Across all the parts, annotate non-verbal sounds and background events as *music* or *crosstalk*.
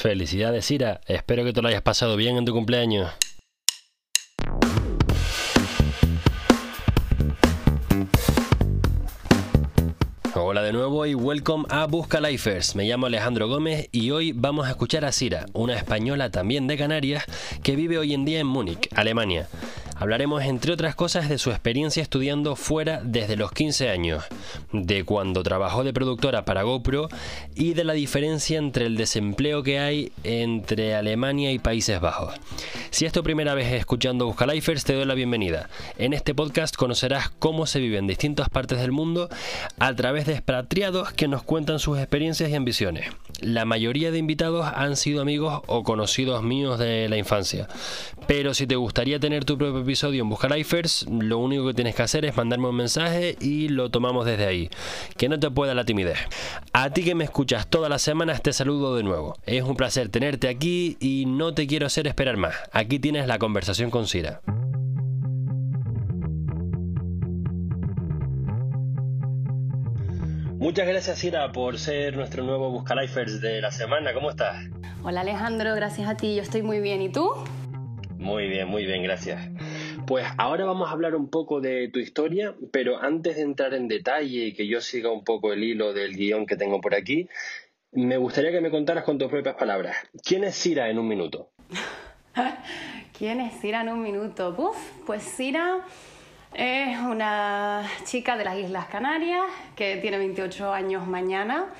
Felicidades, Ira. Espero que te lo hayas pasado bien en tu cumpleaños. Hola de nuevo y welcome a Busca Lifers. Me llamo Alejandro Gómez y hoy vamos a escuchar a Sira, una española también de Canarias que vive hoy en día en Múnich, Alemania. Hablaremos, entre otras cosas, de su experiencia estudiando fuera desde los 15 años, de cuando trabajó de productora para GoPro y de la diferencia entre el desempleo que hay entre Alemania y Países Bajos. Si es tu primera vez escuchando Buscalifers, te doy la bienvenida. En este podcast conocerás cómo se vive en distintas partes del mundo a través de expatriados que nos cuentan sus experiencias y ambiciones. La mayoría de invitados han sido amigos o conocidos míos de la infancia. Pero si te gustaría tener tu propio episodio en Buscalifers, lo único que tienes que hacer es mandarme un mensaje y lo tomamos desde ahí. Que no te pueda la timidez. A ti que me escuchas todas las semanas, te saludo de nuevo. Es un placer tenerte aquí y no te quiero hacer esperar más. Aquí tienes la conversación con Sira. Muchas gracias, Sira, por ser nuestro nuevo Buscalifers de la semana. ¿Cómo estás? Hola, Alejandro, gracias a ti. Yo estoy muy bien. ¿Y tú? Muy bien, muy bien, gracias. Pues ahora vamos a hablar un poco de tu historia, pero antes de entrar en detalle y que yo siga un poco el hilo del guion que tengo por aquí, me gustaría que me contaras con tus propias palabras. ¿Quién es Sira en un minuto? *laughs* ¿Quién es Sira en un minuto? Pues Sira es una chica de las Islas Canarias que tiene 28 años mañana.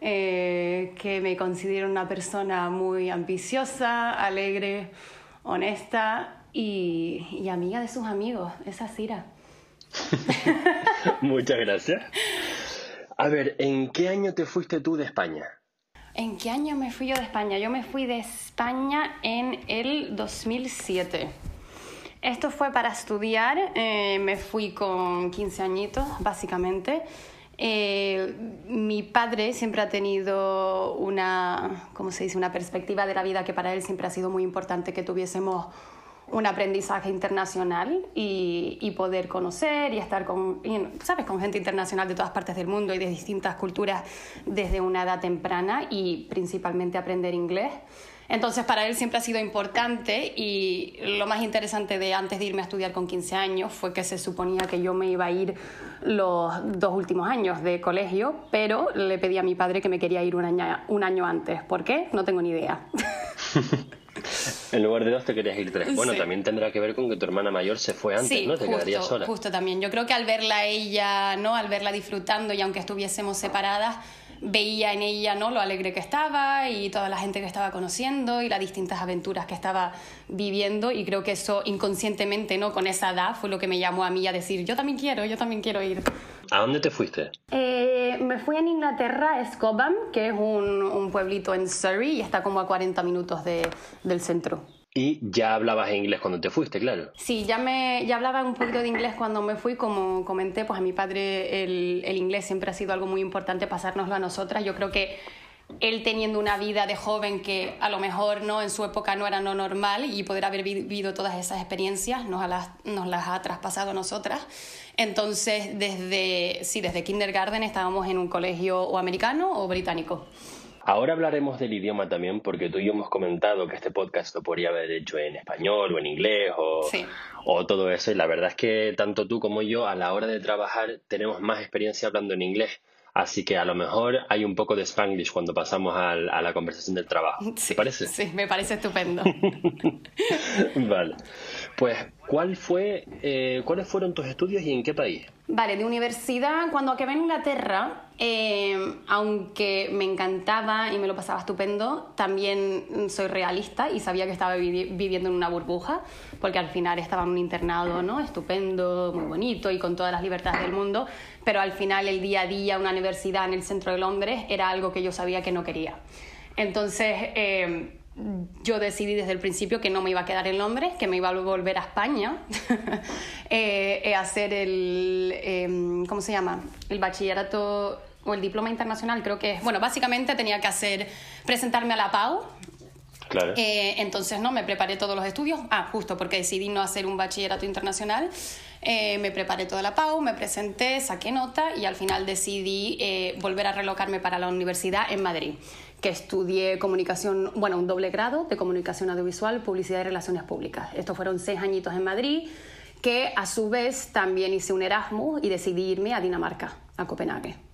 Eh, que me considero una persona muy ambiciosa, alegre, honesta y, amiga de sus amigos. Esa Sira. *laughs* Muchas gracias. A ver, ¿en qué año te fuiste tú de España? ¿En qué año me fui yo de España? Yo me fui de España en el 2007. Esto fue para estudiar, eh, me fui con 15 añitos, básicamente. Eh, mi padre siempre ha tenido una, ¿cómo se dice? una perspectiva de la vida que para él siempre ha sido muy importante que tuviésemos un aprendizaje internacional y, y poder conocer y estar con, ¿sabes? con gente internacional de todas partes del mundo y de distintas culturas desde una edad temprana y principalmente aprender inglés. Entonces para él siempre ha sido importante y lo más interesante de antes de irme a estudiar con 15 años fue que se suponía que yo me iba a ir los dos últimos años de colegio, pero le pedí a mi padre que me quería ir un año, un año antes. ¿Por qué? No tengo ni idea. *laughs* en lugar de dos te querías ir tres. Bueno, también tendrá que ver con que tu hermana mayor se fue antes, ¿no? Te quedarías sola. Justo también. Yo creo que al verla ella, ¿no? Al verla disfrutando y aunque estuviésemos separadas, veía en ella ¿no? lo alegre que estaba y toda la gente que estaba conociendo y las distintas aventuras que estaba viviendo y creo que eso inconscientemente ¿no? con esa edad fue lo que me llamó a mí a decir yo también quiero, yo también quiero ir. ¿A dónde te fuiste? Eh, me fui en Inglaterra, a Scobham, que es un, un, pueblito en Surrey y está como a 40 minutos de, del centro. Y ya hablabas inglés cuando te fuiste, claro. Sí, ya, me, ya hablaba un poquito de inglés cuando me fui. Como comenté, pues a mi padre el, el inglés siempre ha sido algo muy importante pasárnoslo a nosotras. Yo creo que él teniendo una vida de joven que a lo mejor no en su época no era no normal y poder haber vivido todas esas experiencias nos las, nos las ha traspasado a nosotras. Entonces, desde, sí, desde kindergarten estábamos en un colegio o americano o británico. Ahora hablaremos del idioma también, porque tú y yo hemos comentado que este podcast lo podría haber hecho en español o en inglés o, o todo eso. Y la verdad es que tanto tú como yo a la hora de trabajar tenemos más experiencia hablando en inglés. Así que a lo mejor hay un poco de spanglish cuando pasamos a la conversación del trabajo. ¿Te parece? Sí, me parece estupendo. *laughs* vale. Pues, ¿cuál fue, eh, ¿cuáles fueron tus estudios y en qué país? Vale, de universidad, cuando acabé en Inglaterra, eh, aunque me encantaba y me lo pasaba estupendo, también soy realista y sabía que estaba viviendo en una burbuja, porque al final estaba en un internado ¿no? estupendo, muy bonito y con todas las libertades del mundo, pero al final el día a día, una universidad en el centro de Londres, era algo que yo sabía que no quería. Entonces, eh, yo decidí desde el principio que no me iba a quedar en Londres, que me iba a volver a España *laughs* eh, eh, hacer el, em, ¿cómo se llama? El bachillerato o el diploma internacional, creo que es. Bueno, básicamente tenía que hacer, presentarme a la PAU Claro. Eh, entonces, no, me preparé todos los estudios. Ah, justo porque decidí no hacer un bachillerato internacional. Eh, me preparé toda la PAU, me presenté, saqué nota y al final decidí eh, volver a relocarme para la universidad en Madrid, que estudié comunicación, bueno, un doble grado de comunicación audiovisual, publicidad y relaciones públicas. Estos fueron seis añitos en Madrid, que a su vez también hice un Erasmus y decidí irme a Dinamarca, a Copenhague.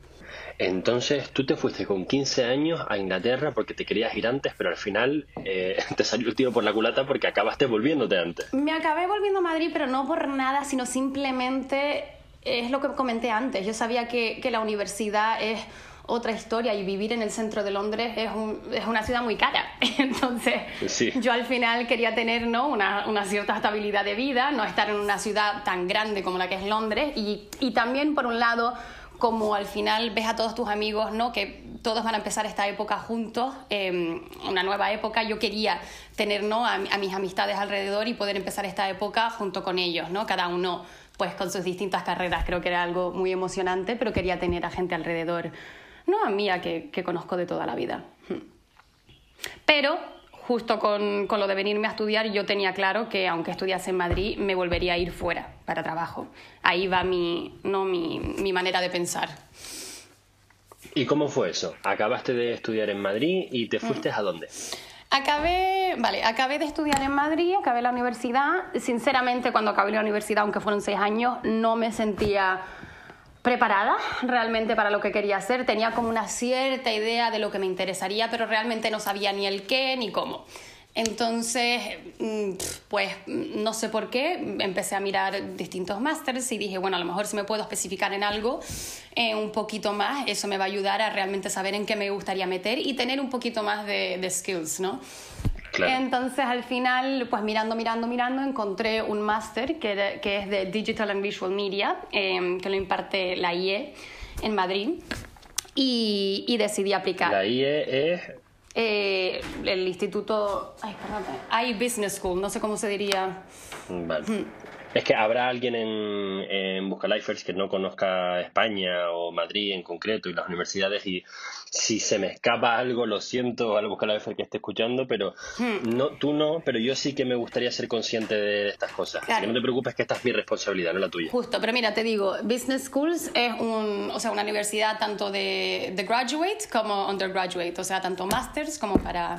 Entonces tú te fuiste con 15 años a Inglaterra porque te querías ir antes, pero al final eh, *laughs* te salió el tiro por la culata porque acabaste volviéndote antes. Me acabé volviendo a Madrid, pero no por nada, sino simplemente es lo que comenté antes. Yo sabía que, que la universidad es otra historia y vivir en el centro de Londres es, un, es una ciudad muy cara. *laughs* Entonces, Sí. yo al final quería tener ¿no? una, una cierta estabilidad de vida, no estar en una ciudad tan grande como la que es Londres y, y también, por un lado, como al final ves a todos tus amigos, ¿no? Que todos van a empezar esta época juntos, eh, una nueva época. Yo quería tener, ¿no? A, a mis amistades alrededor y poder empezar esta época junto con ellos, ¿no? Cada uno, pues, con sus distintas carreras. Creo que era algo muy emocionante, pero quería tener a gente alrededor, no a mía, que, que conozco de toda la vida. Pero justo con, con, lo de venirme a estudiar, yo tenía claro que aunque estudiase en Madrid, me volvería a ir fuera para trabajo. Ahí va mi, no, mi, mi manera de pensar. ¿Y cómo fue eso? Acabaste de estudiar en Madrid y te fuiste a dónde? Acabé, vale, acabé de estudiar en Madrid, acabé la universidad. Sinceramente, cuando acabé la universidad, aunque fueron seis años, no me sentía preparada realmente para lo que quería hacer. Tenía como una cierta idea de lo que me interesaría, pero realmente no sabía ni el qué ni cómo. Entonces, pues no sé por qué, empecé a mirar distintos másters y dije, bueno, a lo mejor si me puedo especificar en algo eh, un poquito más, eso me va a ayudar a realmente saber en qué me gustaría meter y tener un poquito más de, de skills, ¿no? Claro. Entonces, al final, pues mirando, mirando, mirando, encontré un máster que, que, es de Digital and Visual Media, eh, que lo imparte la IE en Madrid, y, y decidí aplicar. La IE es... Eh, el instituto, ay, perdón, hay Business School, no sé cómo se diría. Vale. Es que habrá alguien en, en Buscalifers que no conozca España o Madrid en concreto y las universidades y si se me escapa algo lo siento al Buscalifer que esté escuchando, pero no, tú no, pero yo sí que me gustaría ser consciente de estas cosas. Claro. Así que no te preocupes que esta es mi responsabilidad, no la tuya. Justo, pero mira, te digo, Business Schools es un, o sea, una universidad tanto de, de graduate como undergraduate, o sea, tanto masters como para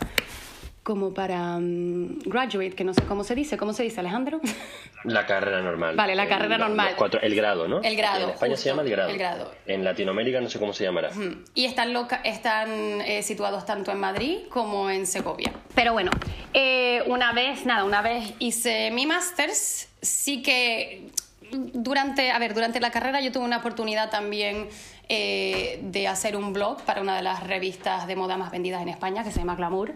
como para um, graduate, que no sé cómo se dice. ¿Cómo se dice, Alejandro? *laughs* La carrera normal. Vale, la carrera normal. Cuatro, el grado, ¿no? El grado. En España justo, se llama el grado. El grado. En Latinoamérica no sé cómo se llamará. Y están, loca están eh, situados tanto en Madrid como en Segovia. Pero bueno, eh, una vez, nada, una vez hice mi másters, sí que durante, a ver, durante la carrera yo tuve una oportunidad también eh, de hacer un blog para una de las revistas de moda más vendidas en España, que se llama Glamour.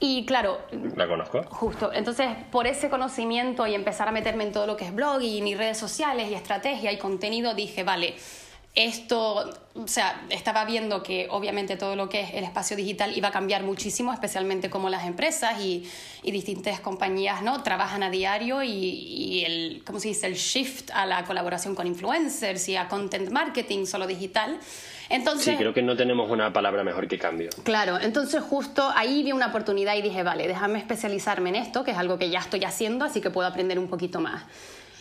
Y claro, ¿La conozco? Justo, entonces por ese conocimiento y empezar a meterme en todo lo que es blogging y redes sociales y estrategia y contenido, dije, vale, esto, o sea, estaba viendo que obviamente todo lo que es el espacio digital iba a cambiar muchísimo, especialmente como las empresas y, y distintas compañías ¿no? trabajan a diario y, y, el, ¿cómo se dice? el shift a la colaboración con influencers y a content marketing solo digital. Entonces, sí, creo que no tenemos una palabra mejor que cambio. Claro, entonces justo ahí vi una oportunidad y dije, vale, déjame especializarme en esto, que es algo que ya estoy haciendo, así que puedo aprender un poquito más.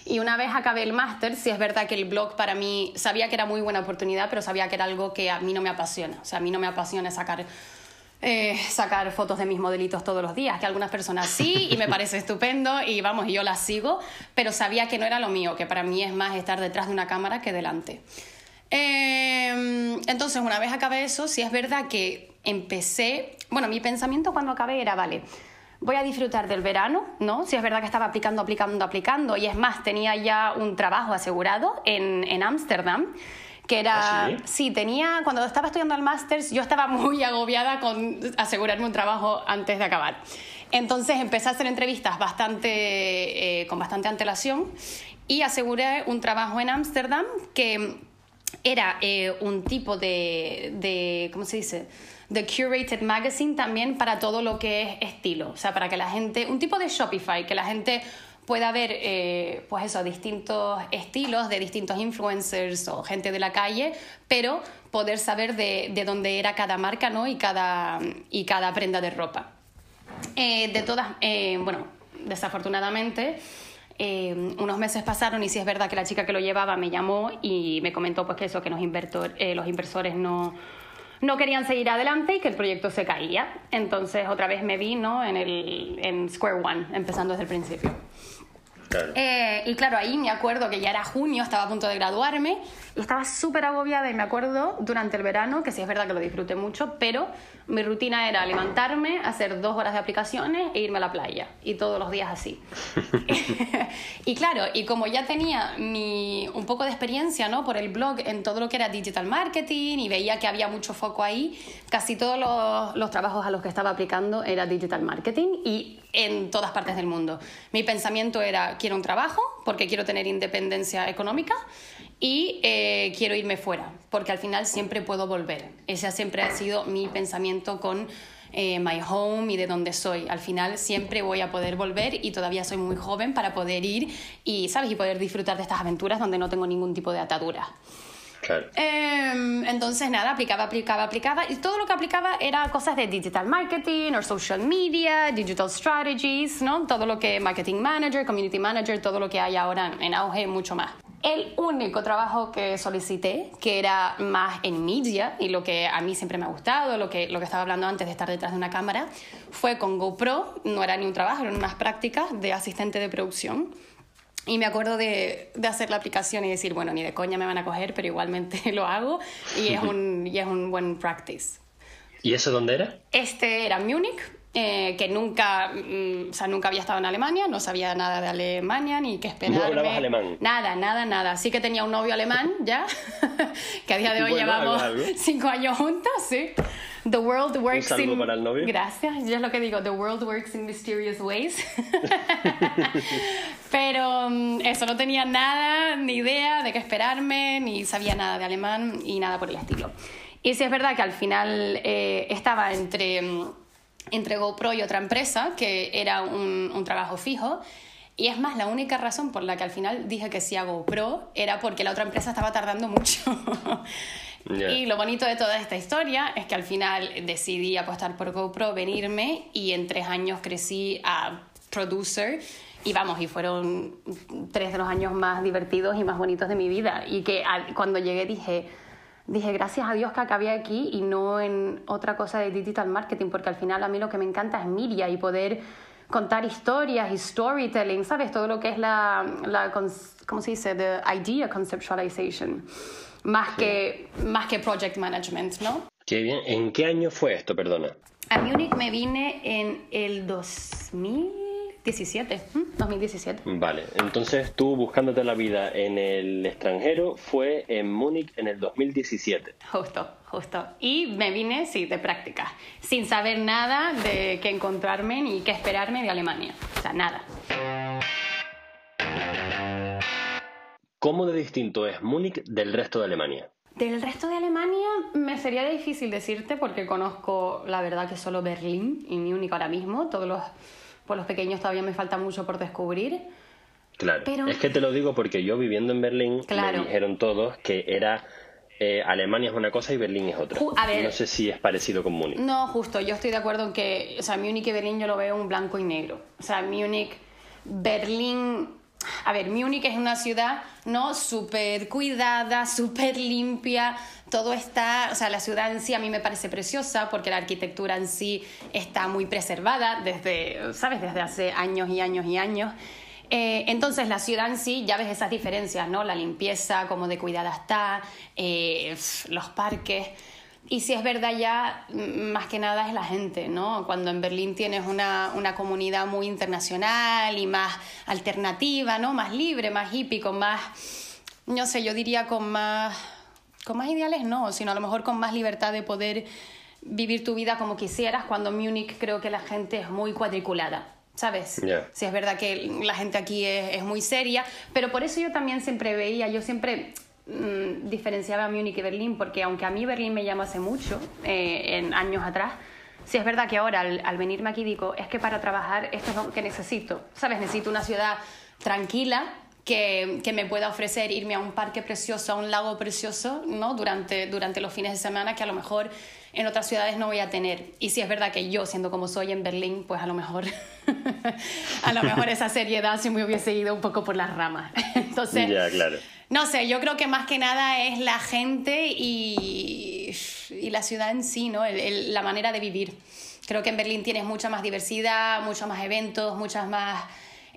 Y una vez acabé el máster, sí es verdad que el blog para mí, sabía que era muy buena oportunidad, pero sabía que era algo que a mí no me apasiona. O sea, a mí no me apasiona sacar, eh, sacar fotos de mis modelitos todos los días, que algunas personas sí, *laughs* y me parece estupendo, y vamos, yo las sigo, pero sabía que no era lo mío, que para mí es más estar detrás de una cámara que delante. Eh, entonces, una vez acabé eso, sí es verdad que empecé, bueno, mi pensamiento cuando acabé era, vale, voy a disfrutar del verano, ¿no? Si es verdad que estaba aplicando, aplicando, aplicando, y es más, tenía ya un trabajo asegurado en Ámsterdam, que era, ¿Ah, sí? sí? tenía, cuando estaba estudiando el máster, yo estaba muy agobiada con asegurarme un trabajo antes de acabar. Entonces empecé a hacer entrevistas bastante, eh, con bastante antelación y aseguré un trabajo en Ámsterdam que era eh, un tipo de, de, ¿cómo se dice? de curated magazine también para todo lo que es estilo, o sea, para que la gente, un tipo de Shopify, que la gente pueda ver, eh, pues eso, distintos estilos de distintos influencers o gente de la calle, pero poder saber de, de dónde era cada marca, ¿no? Y cada, y cada prenda de ropa. Eh, de todas, bueno, desafortunadamente, eh, unos meses pasaron y sí es verdad que la chica que lo llevaba me llamó y me comentó pues que eso, que los, invertor, los inversores no, no querían seguir adelante y que el proyecto se caía. Entonces otra vez me vi ¿no? en, el, en Square One, empezando desde el principio. Eh, y claro, ahí me acuerdo que ya era junio, estaba a punto de graduarme y estaba súper agobiada y me acuerdo durante el verano, que sí es verdad que lo disfruté mucho, pero mi rutina era levantarme, hacer dos horas de aplicaciones e irme a la playa. Y todos los días así. *laughs* *laughs* y claro, y como ya tenía mi, un poco de experiencia ¿no? por el blog en todo lo que era digital marketing y veía que había mucho foco ahí, casi todos los, los trabajos a los que estaba aplicando era digital marketing y en todas partes del mundo. Mi pensamiento era, quiero un trabajo porque quiero tener independencia económica y eh, quiero irme fuera, porque al final siempre puedo volver. Ese siempre ha sido mi pensamiento con eh, my home y de donde soy. Al final siempre voy a poder volver y todavía soy muy joven para poder ir y, ¿sabes? y poder disfrutar de estas aventuras donde no tengo ningún tipo de atadura. Em, entonces, nada, aplicaba, aplicaba, aplicaba. Y todo lo que aplicaba era cosas de digital marketing o social media, digital strategies, ¿no? Todo lo que marketing manager, community manager, todo lo que hay ahora en auge, mucho más. El único trabajo que solicité, que era más en media y lo que a mí siempre me ha gustado, lo que, lo que estaba hablando antes de estar detrás de una cámara, fue con GoPro. No era ni un trabajo, eran unas prácticas de asistente de producción. Y me acuerdo de, de, hacer la aplicación y decir, bueno, ni de coña me van a coger, pero igualmente *laughs* lo hago y es *laughs* un, y es un buen practice. ¿Y eso dónde era? Este era Múnich, eh, que nunca, mm, o sea, nunca había estado en Alemania, no sabía nada de Alemania ni qué esperarme. ¿No hablabas alemán? Nada, nada, nada. Sí que tenía un novio alemán *laughs* ya, *laughs* que a día de hoy llevamos cinco años juntos, sí. The world works un in... para el novio. Gracias, yo es lo que digo, the world works in mysterious ways. *laughs* Pero mm, eso, no tenía nada, ni idea de qué esperarme, ni sabía nada de alemán y nada por el estilo. Y sí es verdad que al final eh, estaba entre, mm, entre GoPro y otra empresa, que era un, un trabajo fijo, y es más, la única razón por la que al final dije que sí a GoPro era porque la otra empresa estaba tardando mucho. *laughs* Y lo bonito de toda esta historia es que al final decidí apostar por GoPro, venirme y en tres años crecí a producer y vamos, y fueron tres de los años más divertidos y más bonitos de mi vida. Y que cuando llegué dije, dije, gracias a Dios que acabé aquí y no en otra cosa de digital marketing, porque al final a mí lo que me encanta es media y poder contar historias y storytelling, ¿sabes? Todo lo que es la, la ¿cómo se dice? The idea conceptualization más, que, más que project management, ¿no? Qué bien. ¿En qué año fue esto, perdona? A Múnich me vine en el 2017. 2017. Vale, entonces tú buscándote la vida en el extranjero fue en Múnich en el 2017. Justo, justo. Y me vine, sí, de práctica, sin saber nada de qué encontrarme ni qué esperarme de Alemania. O sea, nada. ¿Cómo de distinto es Múnich del resto de Alemania? Del resto de Alemania me sería difícil decirte porque conozco la verdad que solo Berlín y Múnich ahora mismo. Todos los pueblos pequeños todavía me falta mucho por descubrir. Claro, es que te lo digo porque yo viviendo en Berlín me dijeron todos que era eh, Alemania es una cosa y Berlín es otra. no sé si es parecido con Múnich. No, justo, yo estoy de acuerdo en que, o sea, Múnich y Berlín yo lo veo un blanco y negro. O sea, Múnich, Berlín a ver, Múnich es una ciudad, ¿no? Súper cuidada, *laughs* súper limpia, todo está, o sea, la ciudad en sí a mí me parece preciosa porque la arquitectura en sí está muy preservada desde, ¿sabes? Desde hace años y años y años. Eh, entonces la ciudad en sí, ya ves esas diferencias, ¿no? La limpieza, cómo de cuidada está, eh, los parques. Y si es verdad ya, más que nada es la gente, ¿no? Cuando en Berlín tienes una, una comunidad muy internacional y más alternativa, ¿no? Más libre, más hippie, con más, no sé, yo diría con más, con más ideales, no, sino a lo mejor con más libertad de poder vivir tu vida como quisieras, cuando en Múnich creo que la gente es muy cuadriculada. ¿Sabes? Si es verdad que la gente aquí es, es muy seria, pero por eso yo también siempre veía, yo siempre Mm, diferenciaba a Múnich y Berlín, porque aunque a mí Berlín me llama hace mucho, eh, en años atrás, sí es verdad que ahora al, venirme aquí digo, es que para trabajar esto es lo que necesito, ¿sabes? Necesito una ciudad tranquila, que, que, me pueda ofrecer irme a un parque precioso, a un lago precioso, ¿no? Durante, durante los fines de semana, que a lo mejor en otras ciudades no voy a tener. Y si es verdad que yo, siendo como soy en Berlín, pues a lo mejor, *laughs* a lo mejor esa seriedad se me hubiese ido un poco por las ramas. *laughs* Entonces, claro. No sé, yo creo que más que nada es la gente y, y la ciudad en sí, ¿no? la manera de vivir. Creo que en Berlín tienes mucha más diversidad, muchos más eventos, muchas más,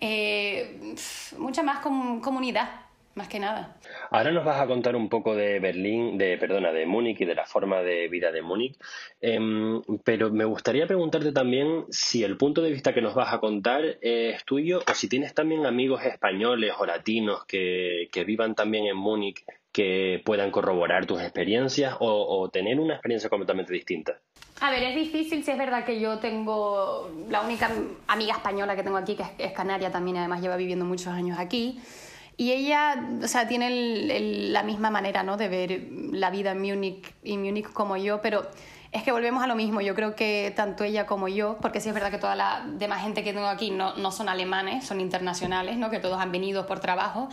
eh, mucha más comunidad más que nada. Ahora nos vas a contar un poco de Berlín, de perdona, de Múnich y de la forma de vida de Múnich, em, pero me gustaría preguntarte también si el punto de vista que nos vas a contar es tuyo o si tienes también amigos españoles o latinos que, que vivan también en Múnich que puedan corroborar tus experiencias o, tener una experiencia completamente distinta. A ver, es difícil si es verdad que yo tengo la única amiga española que tengo aquí, que es, es canaria también, además lleva viviendo muchos años aquí. Y ella, o sea, tiene la misma manera, ¿no? De ver la vida en Múnich y Múnich como yo, pero es que volvemos a lo mismo. Yo creo que tanto ella como yo, porque sí es verdad que toda la demás gente que tengo aquí no, no son alemanes, son internacionales, ¿no? Que todos han venido por trabajo.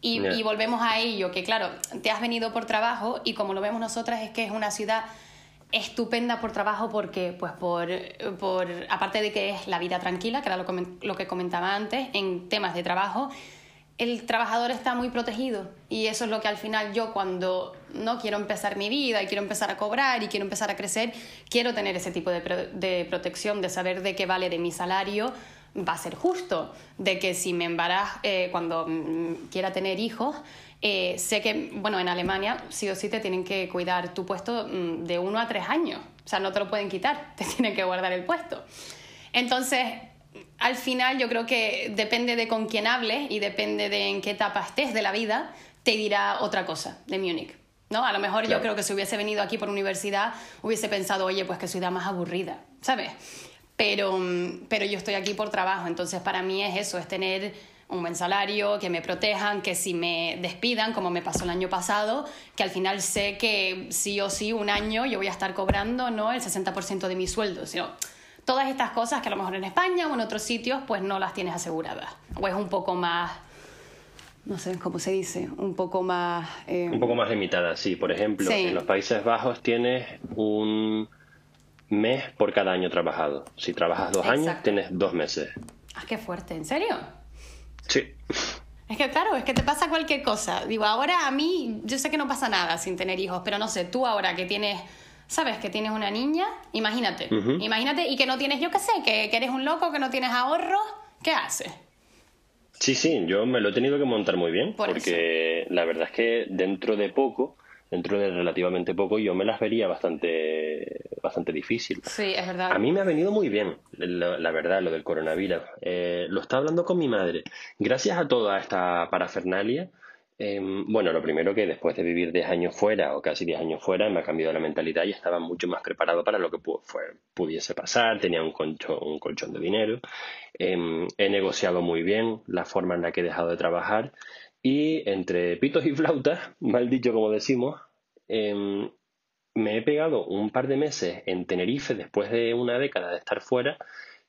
Y, y, volvemos a ello, que claro, te has venido por trabajo y como lo vemos nosotras es que es una ciudad estupenda por trabajo porque, pues por, por aparte de que es la vida tranquila, que era lo, lo que comentaba antes, en temas de trabajo, el trabajador está muy protegido. Y eso es lo que al final yo cuando no quiero empezar mi vida y quiero empezar a cobrar y quiero empezar a crecer, quiero tener ese tipo de, protección, de saber de qué vale de mi salario va a ser justo, de que si me embarazo eh, cuando mm, quiera tener hijos, eh, sé que, bueno, en Alemania sí o sí te tienen que cuidar tu puesto mm, de uno a tres años, o sea, no te lo pueden quitar, *laughs* te tienen que guardar el puesto. Entonces, al final yo creo que depende de con quién hables y depende de en qué etapa estés de la vida, te dirá otra cosa de Múnich. ¿no? A lo mejor yo creo que si hubiese venido aquí por universidad hubiese pensado, oye, pues que ciudad más aburrida, ¿sabes? Pero, pero yo estoy aquí por trabajo, entonces para mí es eso, es tener un buen salario, que me protejan, que si me despidan, como me pasó el año pasado, que al final sé que sí o sí un año yo voy a estar cobrando no el 60% de mi sueldo, sino todas estas cosas que a lo mejor en España o en otros sitios pues no las tienes aseguradas. O es un poco más, no sé cómo se dice, un poco más... Eh, un poco más limitada, sí. Por ejemplo, en los Países Bajos tienes un mes por cada año trabajado. Si trabajas dos años, tienes dos meses. Ah, qué fuerte, ¿en serio? Sí. Es que claro, es que te pasa cualquier cosa. Digo, ahora a mí, yo sé que no pasa nada sin tener hijos, pero no sé, tú ahora que tienes sabes que tienes una niña, imagínate, imagínate, y que no tienes, yo qué sé, que, eres un loco, que no tienes ahorros, ¿qué haces? Sí, sí, yo me lo he tenido que montar muy bien, porque la verdad es que dentro de poco, dentro de relativamente poco, yo me las vería bastante, bastante difícil. Sí, es verdad. A mí me ha venido muy bien, la, verdad, lo del coronavirus. Eh, lo estaba hablando con mi madre. Gracias a toda esta parafernalia, Em, bueno, lo primero que después de vivir 10 años fuera o casi 10 años fuera me ha cambiado la mentalidad y estaba mucho más preparado para lo que pudiese pasar, tenía un colchón, de dinero, em, he negociado muy bien la forma en la que he dejado de trabajar. Y entre pitos y flautas, *laughs* mal dicho como decimos, em, me he pegado un par de meses en Tenerife después de una década de estar fuera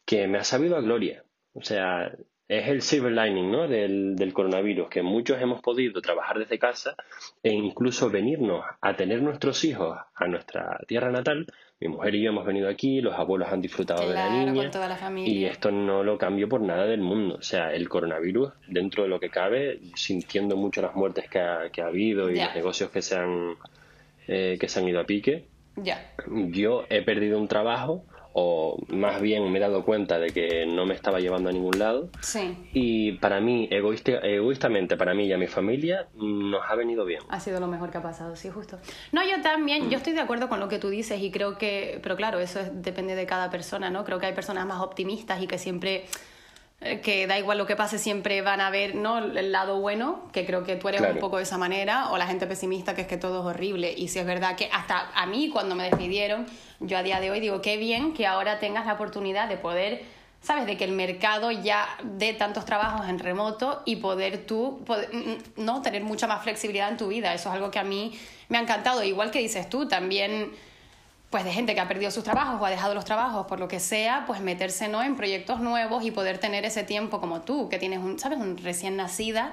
que me ha sabido a gloria. O sea, es el silver lining ¿no? del, del, coronavirus, que muchos hemos podido trabajar desde casa e incluso venirnos a tener nuestros hijos a nuestra tierra natal. Mi mujer y yo hemos venido aquí, los abuelos han disfrutado de la niña y esto no lo cambio por nada del mundo. O sea, el coronavirus, dentro de lo que cabe, sintiendo mucho las muertes que ha, que ha habido y los negocios que se han, eh, que se han ido a pique, yo he perdido un trabajo o más bien me he dado cuenta de que no me estaba llevando a ningún lado. Sí. Y para mí, egoístamente, para mí y a mi familia, nos ha venido bien. Ha sido lo mejor que ha pasado, sí, justo. No, yo también, yo estoy de acuerdo con lo que tú dices y creo que, pero claro, eso depende de cada persona, ¿no? Creo que hay personas más optimistas y que siempre que da igual lo que pase, siempre van a ver ¿no? el lado bueno, que creo que tú eres un poco de esa manera, o la gente pesimista, que es que todo es horrible. Y si es verdad que hasta a mí, cuando me despidieron, yo a día de hoy digo, qué bien que ahora tengas la oportunidad de poder, ¿sabes? De que el mercado ya dé tantos trabajos en remoto y poder tú, ¿no? Tener mucha más flexibilidad en tu vida. Eso es algo que a mí me ha encantado. Igual que dices tú, también pues de gente que ha perdido sus trabajos o ha dejado los trabajos por lo que sea, pues meterse ¿no? en proyectos nuevos y poder tener ese tiempo como tú, que tienes un, ¿sabes? Un recién nacida,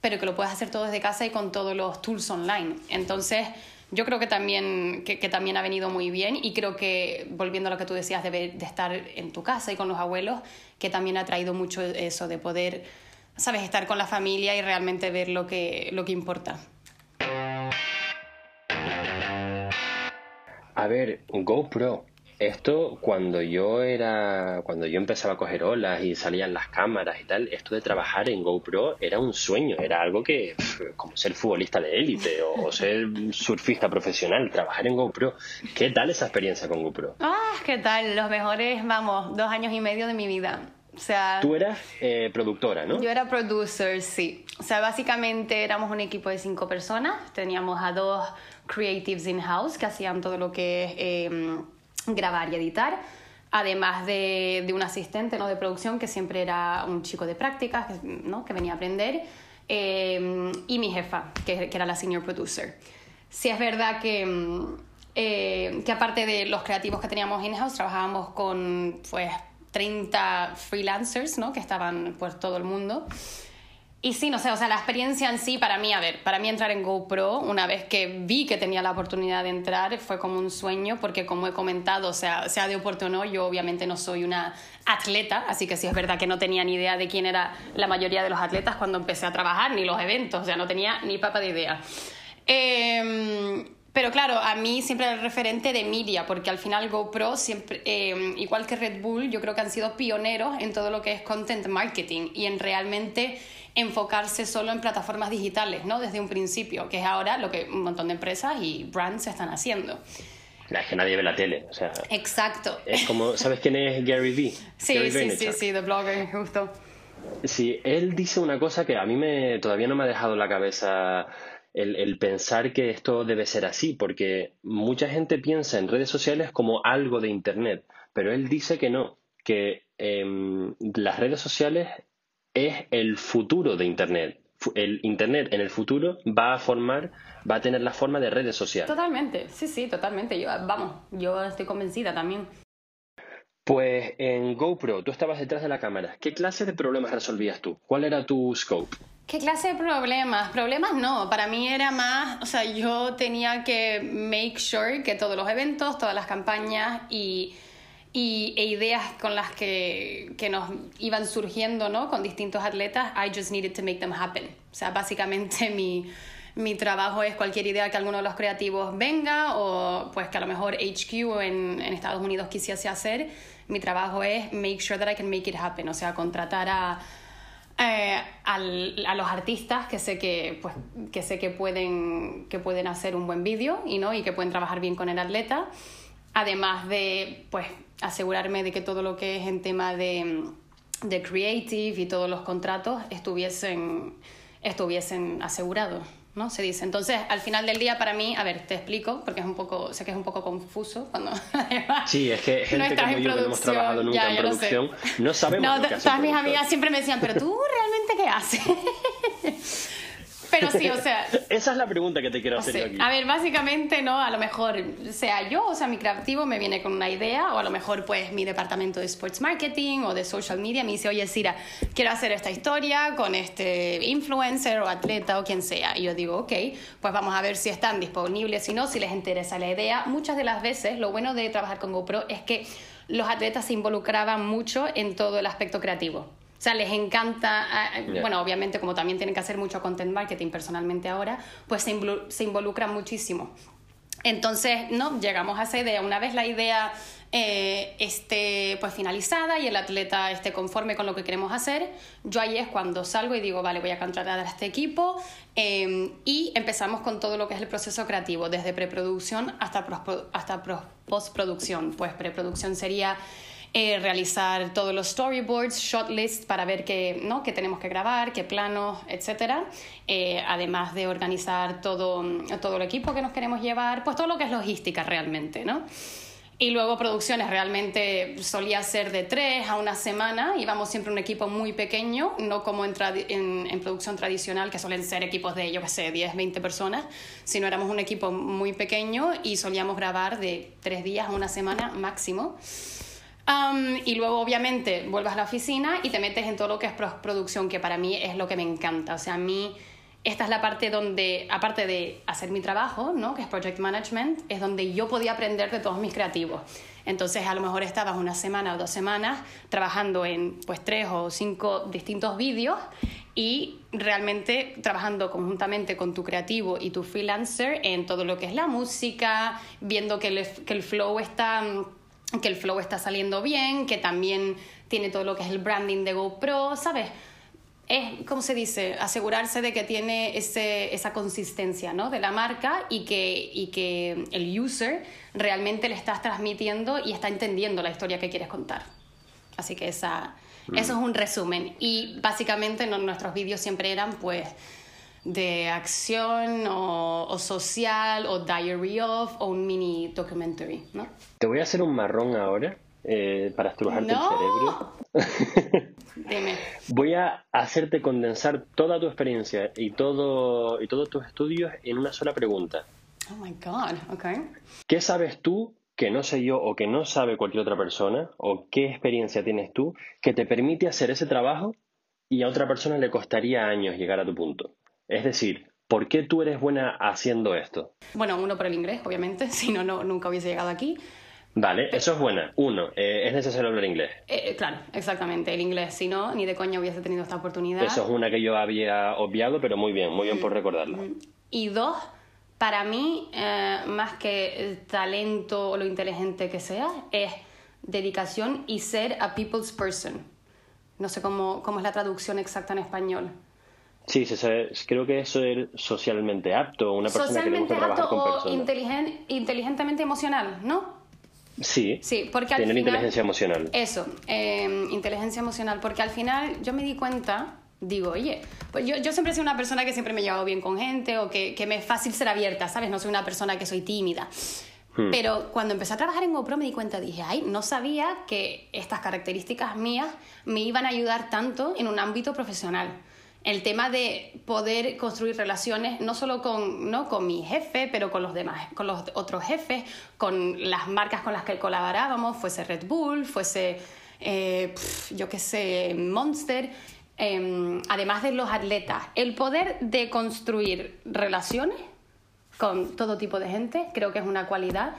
pero que lo puedes hacer todo desde casa y con todos los tools online. Entonces, yo creo que también, que, también ha venido muy bien y creo que, volviendo a lo que tú decías de, de estar en tu casa y con los abuelos, que también ha traído mucho eso de poder, sabes, estar con la familia y realmente ver lo que, lo que importa. A ver, GoPro. Esto cuando yo era, cuando yo empezaba a coger olas y salían las cámaras y tal, esto de trabajar en GoPro era un sueño, era algo que, como ser futbolista de élite o, ser surfista profesional, trabajar en GoPro. ¿Qué tal esa experiencia con GoPro? Ah, ¿qué tal? Los mejores, vamos, dos años y medio de mi vida. O sea, Tú eras eh, productora, ¿no? Yo era producer, sí. O sea, básicamente éramos un equipo de cinco personas. Teníamos a dos creatives in-house que hacían todo lo que es em, grabar y editar, además de, de, un asistente ¿no? de producción que siempre era un chico de prácticas ¿no? que venía a aprender, em, y mi jefa, que, que, era la senior producer. Sí es verdad que, em, eh, que aparte de los creativos que teníamos in-house, trabajábamos con pues 30 freelancers ¿no? que estaban por todo el mundo. Y sí, no sé, o sea, la experiencia en sí, para mí, a ver, para mí entrar en GoPro, una vez que vi que tenía la oportunidad de entrar, fue como un sueño, porque como he comentado, o sea, sea de oportunidad o no, yo obviamente no soy una atleta, así que sí es verdad que no tenía ni idea de quién era la mayoría de los atletas cuando empecé a trabajar, ni los eventos, o sea, no tenía ni papa de idea. Eh, pero claro, a mí siempre era el referente de media, porque al final GoPro, siempre, eh, igual que Red Bull, yo creo que han sido pioneros en todo lo que es content marketing y en realmente enfocarse solo en plataformas digitales, ¿no? Desde un principio, que es ahora lo que un montón de empresas y brands están haciendo. Es que nadie ve la tele, o sea... Exacto. Es como, ¿sabes quién es Gary Vee? *laughs* Sí, Gary sí, sí, sí, the blogger, justo. Sí, él dice una cosa que a mí me, todavía no me ha dejado la cabeza el, pensar que esto debe ser así, porque mucha gente piensa en redes sociales como algo de Internet, pero él dice que no, que em, las redes sociales es el futuro de Internet. El Internet en el futuro va a formar, va a tener la forma de redes sociales. Totalmente, sí, sí, totalmente. Yo, vamos, yo estoy convencida también. Pues en GoPro, tú estabas detrás de la cámara. ¿Qué clase de problemas resolvías tú? ¿Cuál era tu scope? ¿Qué clase de problemas? Problemas no, para mí era más, o sea, yo tenía que make sure que todos los eventos, todas las campañas y, y e ideas con las que, que, nos iban surgiendo, ¿no? Con distintos atletas, I just needed to make them happen. O sea, básicamente *laughs* mi, mi trabajo es cualquier idea que alguno de los creativos venga o pues que a lo mejor HQ en, en Estados Unidos quisiese hacer, mi trabajo es make sure that I can make it happen, o sea, contratar a eh, al, a los artistas que sé que, pues, que, sé que, pueden, que pueden hacer un buen vídeo y, ¿no? y que pueden trabajar bien con el atleta. Además de pues, asegurarme de que todo lo que es en tema de, de creative y todos los contratos estuviesen, estuviesen asegurados. ¿no? Se dice. Entonces, al final del día, para mí, a ver, te explico, porque es un poco, sé que es un poco confuso cuando *laughs* Sí, es que gente como yo que no hemos trabajado nunca en producción, no sabemos no, lo que Todas mis amigas siempre me decían, pero tú realmente qué haces? *laughs* Pero sí, o sea. *laughs* Esa es la pregunta que te quiero hacer aquí. A ver, básicamente, ¿no? A lo mejor sea yo, o sea, mi creativo me viene con una idea, o a lo mejor, pues, mi departamento de sports marketing o de social media me dice, oye, Sira, quiero hacer esta historia con este influencer o atleta o quien sea. Y yo digo, ok, pues vamos a ver si están disponibles, si no, si les interesa la idea. Muchas de las veces, lo bueno de trabajar con GoPro es que los atletas se involucraban mucho en todo el aspecto creativo. O sea, les encanta, ah, ah, bueno, obviamente como también tienen que hacer mucho content marketing personalmente ahora, pues se, se involucran muchísimo. Entonces, no, llegamos a esa idea. Una vez la idea eh, esté pues finalizada y el atleta esté conforme con lo que queremos hacer, yo ahí es cuando salgo y digo, vale, voy a contratar a este equipo em, y empezamos con todo lo que es el proceso creativo, desde preproducción hasta, hasta postproducción. Pues preproducción sería eh, realizar todos los storyboards, shot list para ver qué, ¿no? qué tenemos que grabar, qué planos, etc. Eh, además de organizar todo, todo el equipo que nos queremos llevar, pues todo lo que es logística realmente, ¿no? Y luego producciones realmente solía ser de tres a una semana, íbamos siempre un equipo muy pequeño, no como en, en, en, producción tradicional que suelen ser equipos de, yo qué sé, 10, 20 personas, sino éramos un equipo muy pequeño y solíamos grabar de tres días a una semana máximo y luego, obviamente, vuelves a la oficina y te metes en todo lo que es producción, que para mí es lo que me encanta. O sea, a mí esta es la parte donde, aparte de hacer mi trabajo, ¿no? que es Project Management, es donde yo podía aprender de todos mis creativos. Entonces, a lo mejor estabas una semana o dos semanas trabajando en pues tres o cinco distintos vídeos y realmente trabajando conjuntamente con tu creativo y tu freelancer en todo lo que es la música, viendo que el, que el flow está que el flow está saliendo bien, que también tiene todo lo que es el branding de GoPro, ¿sabes? es, ¿cómo se dice? Asegurarse de que tiene ese, esa consistencia ¿no? de la marca y que, y que el user realmente le estás transmitiendo y está entendiendo la historia que quieres contar. Así que esa, mm. eso es un resumen. Y básicamente nuestros vídeos siempre eran pues de acción o, o, social o diary of o un mini documentary, ¿no? Te voy a hacer un marrón ahora eh, para estrujarte el cerebro. *laughs* Dime. Voy a hacerte condensar toda tu experiencia y, todo, y todos tus estudios en una sola pregunta. Oh my God, ok. ¿Qué sabes tú que no sé yo o que no sabe cualquier otra persona? ¿O qué experiencia tienes tú que te permite hacer ese trabajo y a otra persona le costaría años llegar a tu punto? Es decir, ¿por qué tú eres buena haciendo esto? Bueno, uno por el inglés, obviamente, *laughs* si no, no nunca hubiese llegado aquí. Vale, eso es buena. Uno, eh, es necesario hablar inglés. Eh, eh, claro, exactamente, el inglés. Si no, ni de coña hubiese tenido esta oportunidad. Eso es una que yo había obviado, pero muy bien, muy bien por recordarlo. Y dos, para mí, más que el talento o lo inteligente que sea, es dedicación y ser a people's person. No sé cómo, cómo es la traducción exacta en español. Sí, creo que eso es socialmente apto, una persona que le gusta trabajar con personas. o inteligentemente emocional, ¿no? Sí, sí porque al inteligencia emocional. Eso, em, inteligencia emocional, porque al final yo me di cuenta, digo, oye, pues yo, yo siempre he sido una persona que siempre me he llevado bien con gente o que, que me es fácil ser abierta, ¿sabes? No soy una persona que soy tímida. Hmm. Pero cuando empecé a trabajar en GoPro me di cuenta, dije, ay, no sabía que estas características mías me iban a ayudar tanto en un ámbito profesional el tema de poder construir relaciones no solo con, ¿no? con mi jefe, pero con los demás, con los otros jefes, con las marcas con las que colaborábamos, fuese Red Bull, fuese, eh, yo qué sé, Monster, em, además de los atletas. El poder de construir relaciones con todo tipo de gente creo que es una cualidad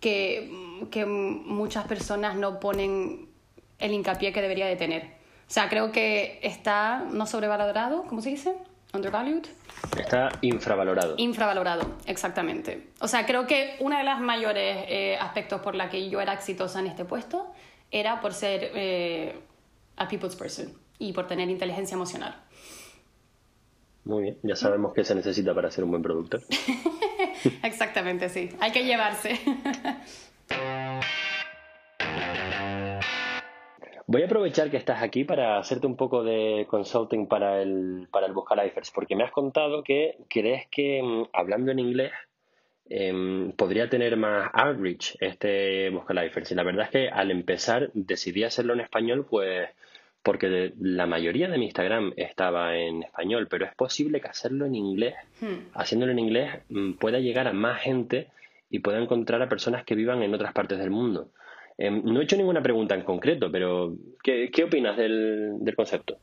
que, que muchas personas no ponen el hincapié que debería de tener. O sea, creo que está no sobrevalorado, ¿cómo se dice? Undervalued. Está infravalorado. Infravalorado, exactamente. O sea, creo que uno de los mayores eh, aspectos por la que yo era exitosa en este puesto era por ser eh, a people's person y por tener inteligencia emocional. Muy bien, ya sabemos qué se necesita para ser un buen productor. *laughs* Exactamente, sí. Hay que llevarse. *laughs* Voy a aprovechar que estás aquí para hacerte un poco de consulting para el, para el Buscalifers, porque me has contado que crees que mm, hablando en inglés em, podría tener más outreach este Buscalifers. Y la verdad es que al empezar decidí hacerlo en español, pues porque la mayoría de mi Instagram estaba en español, pero es posible que hacerlo en inglés, hmm. haciéndolo en inglés, mm, pueda llegar a más gente y pueda encontrar a personas que vivan en otras partes del mundo. Em, no he hecho ninguna pregunta en concreto, pero ¿qué, opinas del, concepto?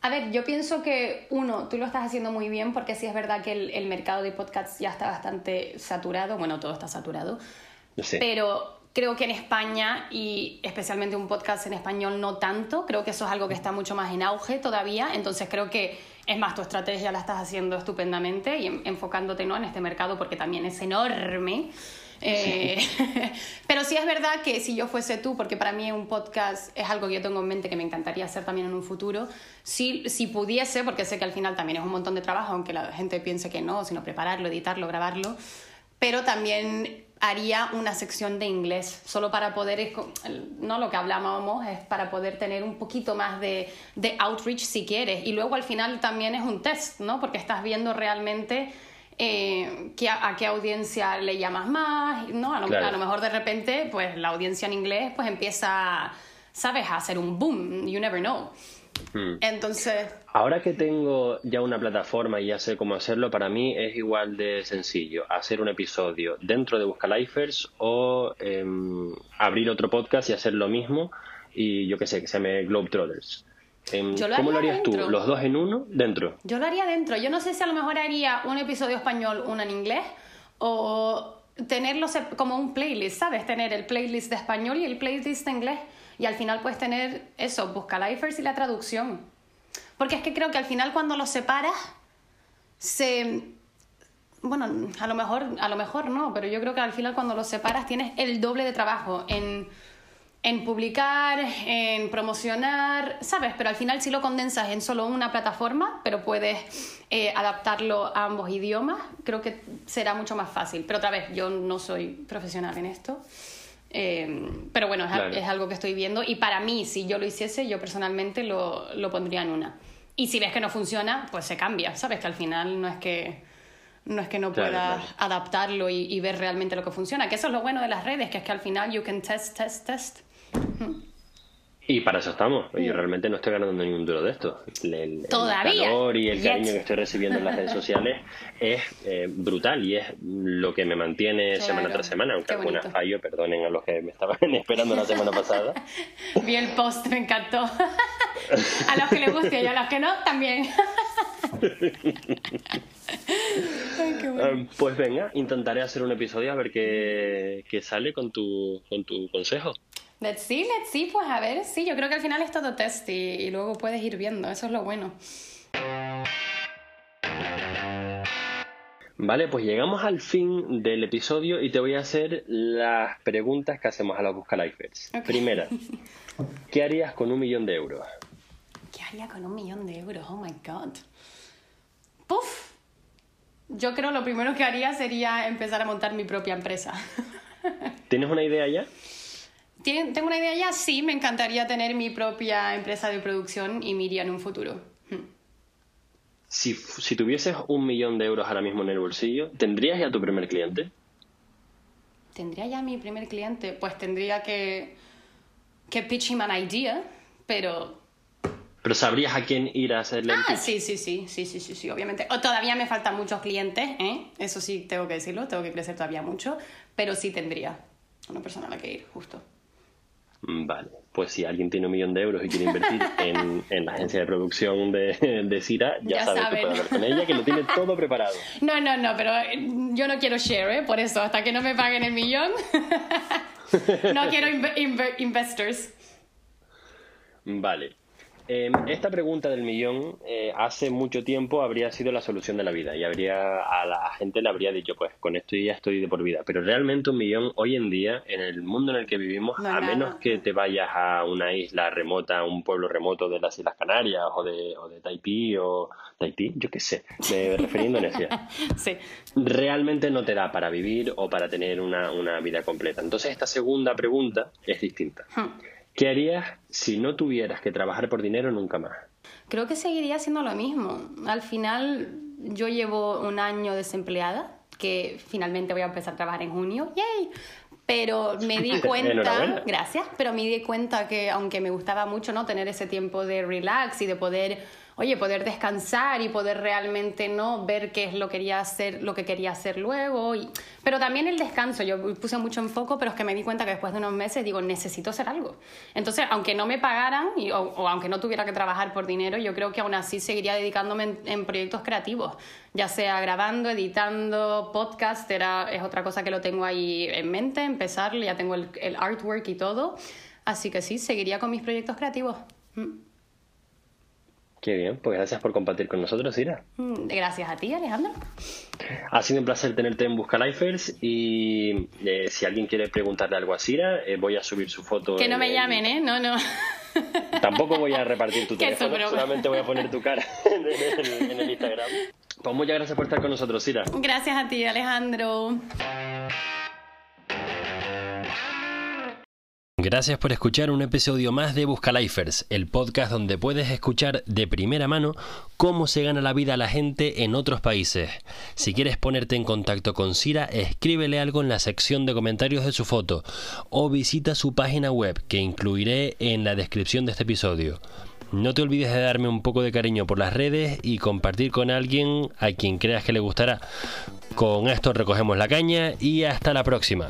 A ver, yo pienso que uno, tú lo estás haciendo muy bien porque sí es verdad que el, mercado de podcasts ya está bastante saturado, bueno, todo está saturado, pero creo que en España y especialmente un podcast en español no tanto, creo que eso es algo que está mucho más en auge todavía, entonces creo que es más, tu estrategia la estás haciendo estupendamente y enfocándote ¿no? en este mercado porque también es enorme. Eh, *laughs* pero sí es verdad que si yo fuese tú, porque para mí un podcast es algo que yo tengo en mente que me encantaría hacer también en un futuro, si, si pudiese, porque sé que al final también es un montón de trabajo, aunque la gente piense que no, sino prepararlo, editarlo, grabarlo, pero también haría una sección de inglés, solo para poder, no lo que hablábamos, es para poder tener un poquito más de, de outreach si quieres. Y luego al final también es un test, ¿no? Porque estás viendo realmente eh, a, qué audiencia le llamas más, ¿no? A lo, mejor de repente, pues la audiencia en inglés pues empieza, ¿sabes?, a hacer un boom, you never know. Hmm. Entonces... Ahora que tengo ya una plataforma y ya sé cómo hacerlo, para mí es igual de sencillo hacer un episodio dentro de Buscalifers o em, abrir otro podcast y hacer lo mismo y yo qué sé, que se llame Globetrotters. Em, Yo lo ¿Cómo lo haría harías tú? ¿Los dos en uno? Dentro. Yo lo haría dentro. Yo no sé si a lo mejor haría un episodio español, uno en inglés, o tenerlo sep- como un playlist, ¿sabes? Tener el playlist de español y el playlist de inglés. Y al final puedes tener eso, busca lifers y la traducción. Porque es que creo que al final cuando los separas, se... Bueno, a lo mejor, a lo mejor no, pero yo creo que al final cuando los separas tienes el doble de trabajo en, en publicar, en promocionar, ¿sabes? Pero al final si lo condensas en solo una plataforma, pero puedes eh, adaptarlo a ambos idiomas, creo que será mucho más fácil. Pero otra vez, yo no soy profesional en esto. Eh, pero bueno, es, Claro. es algo que estoy viendo y para mí, si yo lo hiciese, yo personalmente lo, lo pondría en una. Y si ves que no funciona, pues se cambia, ¿sabes? Que al final no es que no es que no Claro, puedas claro. adaptarlo y, y ver realmente lo que funciona. Que eso es lo bueno de las redes, que es que al final you can test, test, test. Y para eso estamos. Yo realmente no estoy ganando ni un duro de esto. El, el- el Todavía. calor y el cariño que estoy recibiendo en las redes sociales es eh, brutal y es lo que me mantiene Claro. semana tras semana, aunque algunas fallo, perdonen a los que me estaban *laughs* esperando la semana pasada. *laughs* Vi el post, me encantó. *laughs* a los que les guste y a los que no, también. Ay, qué bueno. Um, pues venga, intentaré hacer un episodio a ver qué, qué sale con tu, con tu consejo. Let's see, let's see, pues a ver, sí, yo creo que al final es todo test y, y luego puedes ir viendo, eso es lo bueno. Vale, pues llegamos al fin del episodio y te voy a hacer las preguntas que hacemos a los Buscalifers. Ok. Primera, *laughs* ¿qué harías con un millón de euros? ¿Qué haría con un millón de euros? Oh my god. Puf. Yo creo lo primero que haría sería empezar a montar mi propia empresa. *laughs* ¿Tienes una idea ya? ¿Tengo una idea ya? Sí, me encantaría tener mi propia empresa de producción y Miria en un futuro. Hmm. Si, si tuvieses un millón de euros ahora mismo en el bolsillo, ¿tendrías ya tu primer cliente? ¿Tendría ya mi primer cliente? Pues tendría que, que pitch him an idea, pero... ¿Pero sabrías a quién ir a hacerle el Ah, pitch? sí, sí, sí, sí, sí, sí, sí, obviamente. O todavía me faltan muchos clientes, ¿eh? Eso sí, tengo que decirlo, tengo que crecer todavía mucho, pero sí tendría una persona a la que ir, justo. Mm, Vale, pues si alguien tiene un millón de euros y quiere invertir *laughs* en, en la agencia de producción de, de Sira, ya, Ya sabes saben. que puede hablar con ella, que lo tiene todo preparado. *laughs* No, no, no, pero eh, yo no quiero share, ¿eh? Por eso, hasta que no me paguen el millón, *laughs* no quiero inve- inve- investors. Vale. Eh, esta pregunta del millón eh, hace mucho tiempo habría sido la solución de la vida y habría a la gente le habría dicho pues con esto ya estoy de por vida pero realmente un millón hoy en día en el mundo en el que vivimos No a nada. menos que te vayas a una isla remota a un pueblo remoto de las Islas Canarias o de, o de Taipí o Tahití yo qué sé me *laughs* refería a Indonesia Sí. realmente no te da para vivir o para tener una, una vida completa. Entonces esta segunda pregunta es distinta. Hmm. ¿Qué harías si no tuvieras que trabajar por dinero nunca más? Creo que seguiría haciendo lo mismo. Al final, yo llevo un año desempleada, que finalmente voy a empezar a trabajar en junio. ¡Yay! Pero me di *laughs* cuenta, gracias, pero me di cuenta que aunque me gustaba mucho no tener ese tiempo de relax y de poder, oye, poder descansar y poder realmente no ver qué es lo quería hacer, lo que quería hacer luego, y- pero también el descanso, yo puse mucho enfoco, pero es que me di cuenta que después de unos meses digo, necesito hacer algo. Entonces, aunque no me pagaran o, aunque no tuviera que trabajar por dinero, yo creo que aún así seguiría dedicándome en, en proyectos creativos, ya sea grabando, editando, podcast, era, es otra cosa que lo tengo ahí en mente, empezar, ya tengo el, el artwork y todo, así que sí, seguiría con mis proyectos creativos. Mm. Qué bien, pues gracias por compartir con nosotros, Ira. Mm, Gracias a ti, Alejandro. Ha sido un placer tenerte en Busca Lifers y eh, si alguien quiere preguntarle algo a Sira, eh, voy a subir su foto. Que no me el- llamen, ¿eh? No, no. *laughs* Tampoco voy a repartir tu *laughs* teléfono, eso, solamente voy a poner tu cara *laughs* en el, en el Instagram. Pues muchas gracias por estar con nosotros, Sira. Gracias a ti, Alejandro. Gracias por escuchar un episodio más de Buscalifers, el podcast donde puedes escuchar de primera mano cómo se gana la vida a la gente en otros países. Si quieres ponerte en contacto con Sira, escríbele algo en la sección de comentarios de su foto o visita su página web que incluiré en la descripción de este episodio. No te olvides de darme un poco de cariño por las redes y compartir con alguien a quien creas que le gustará. Con esto recogemos la caña y hasta la próxima.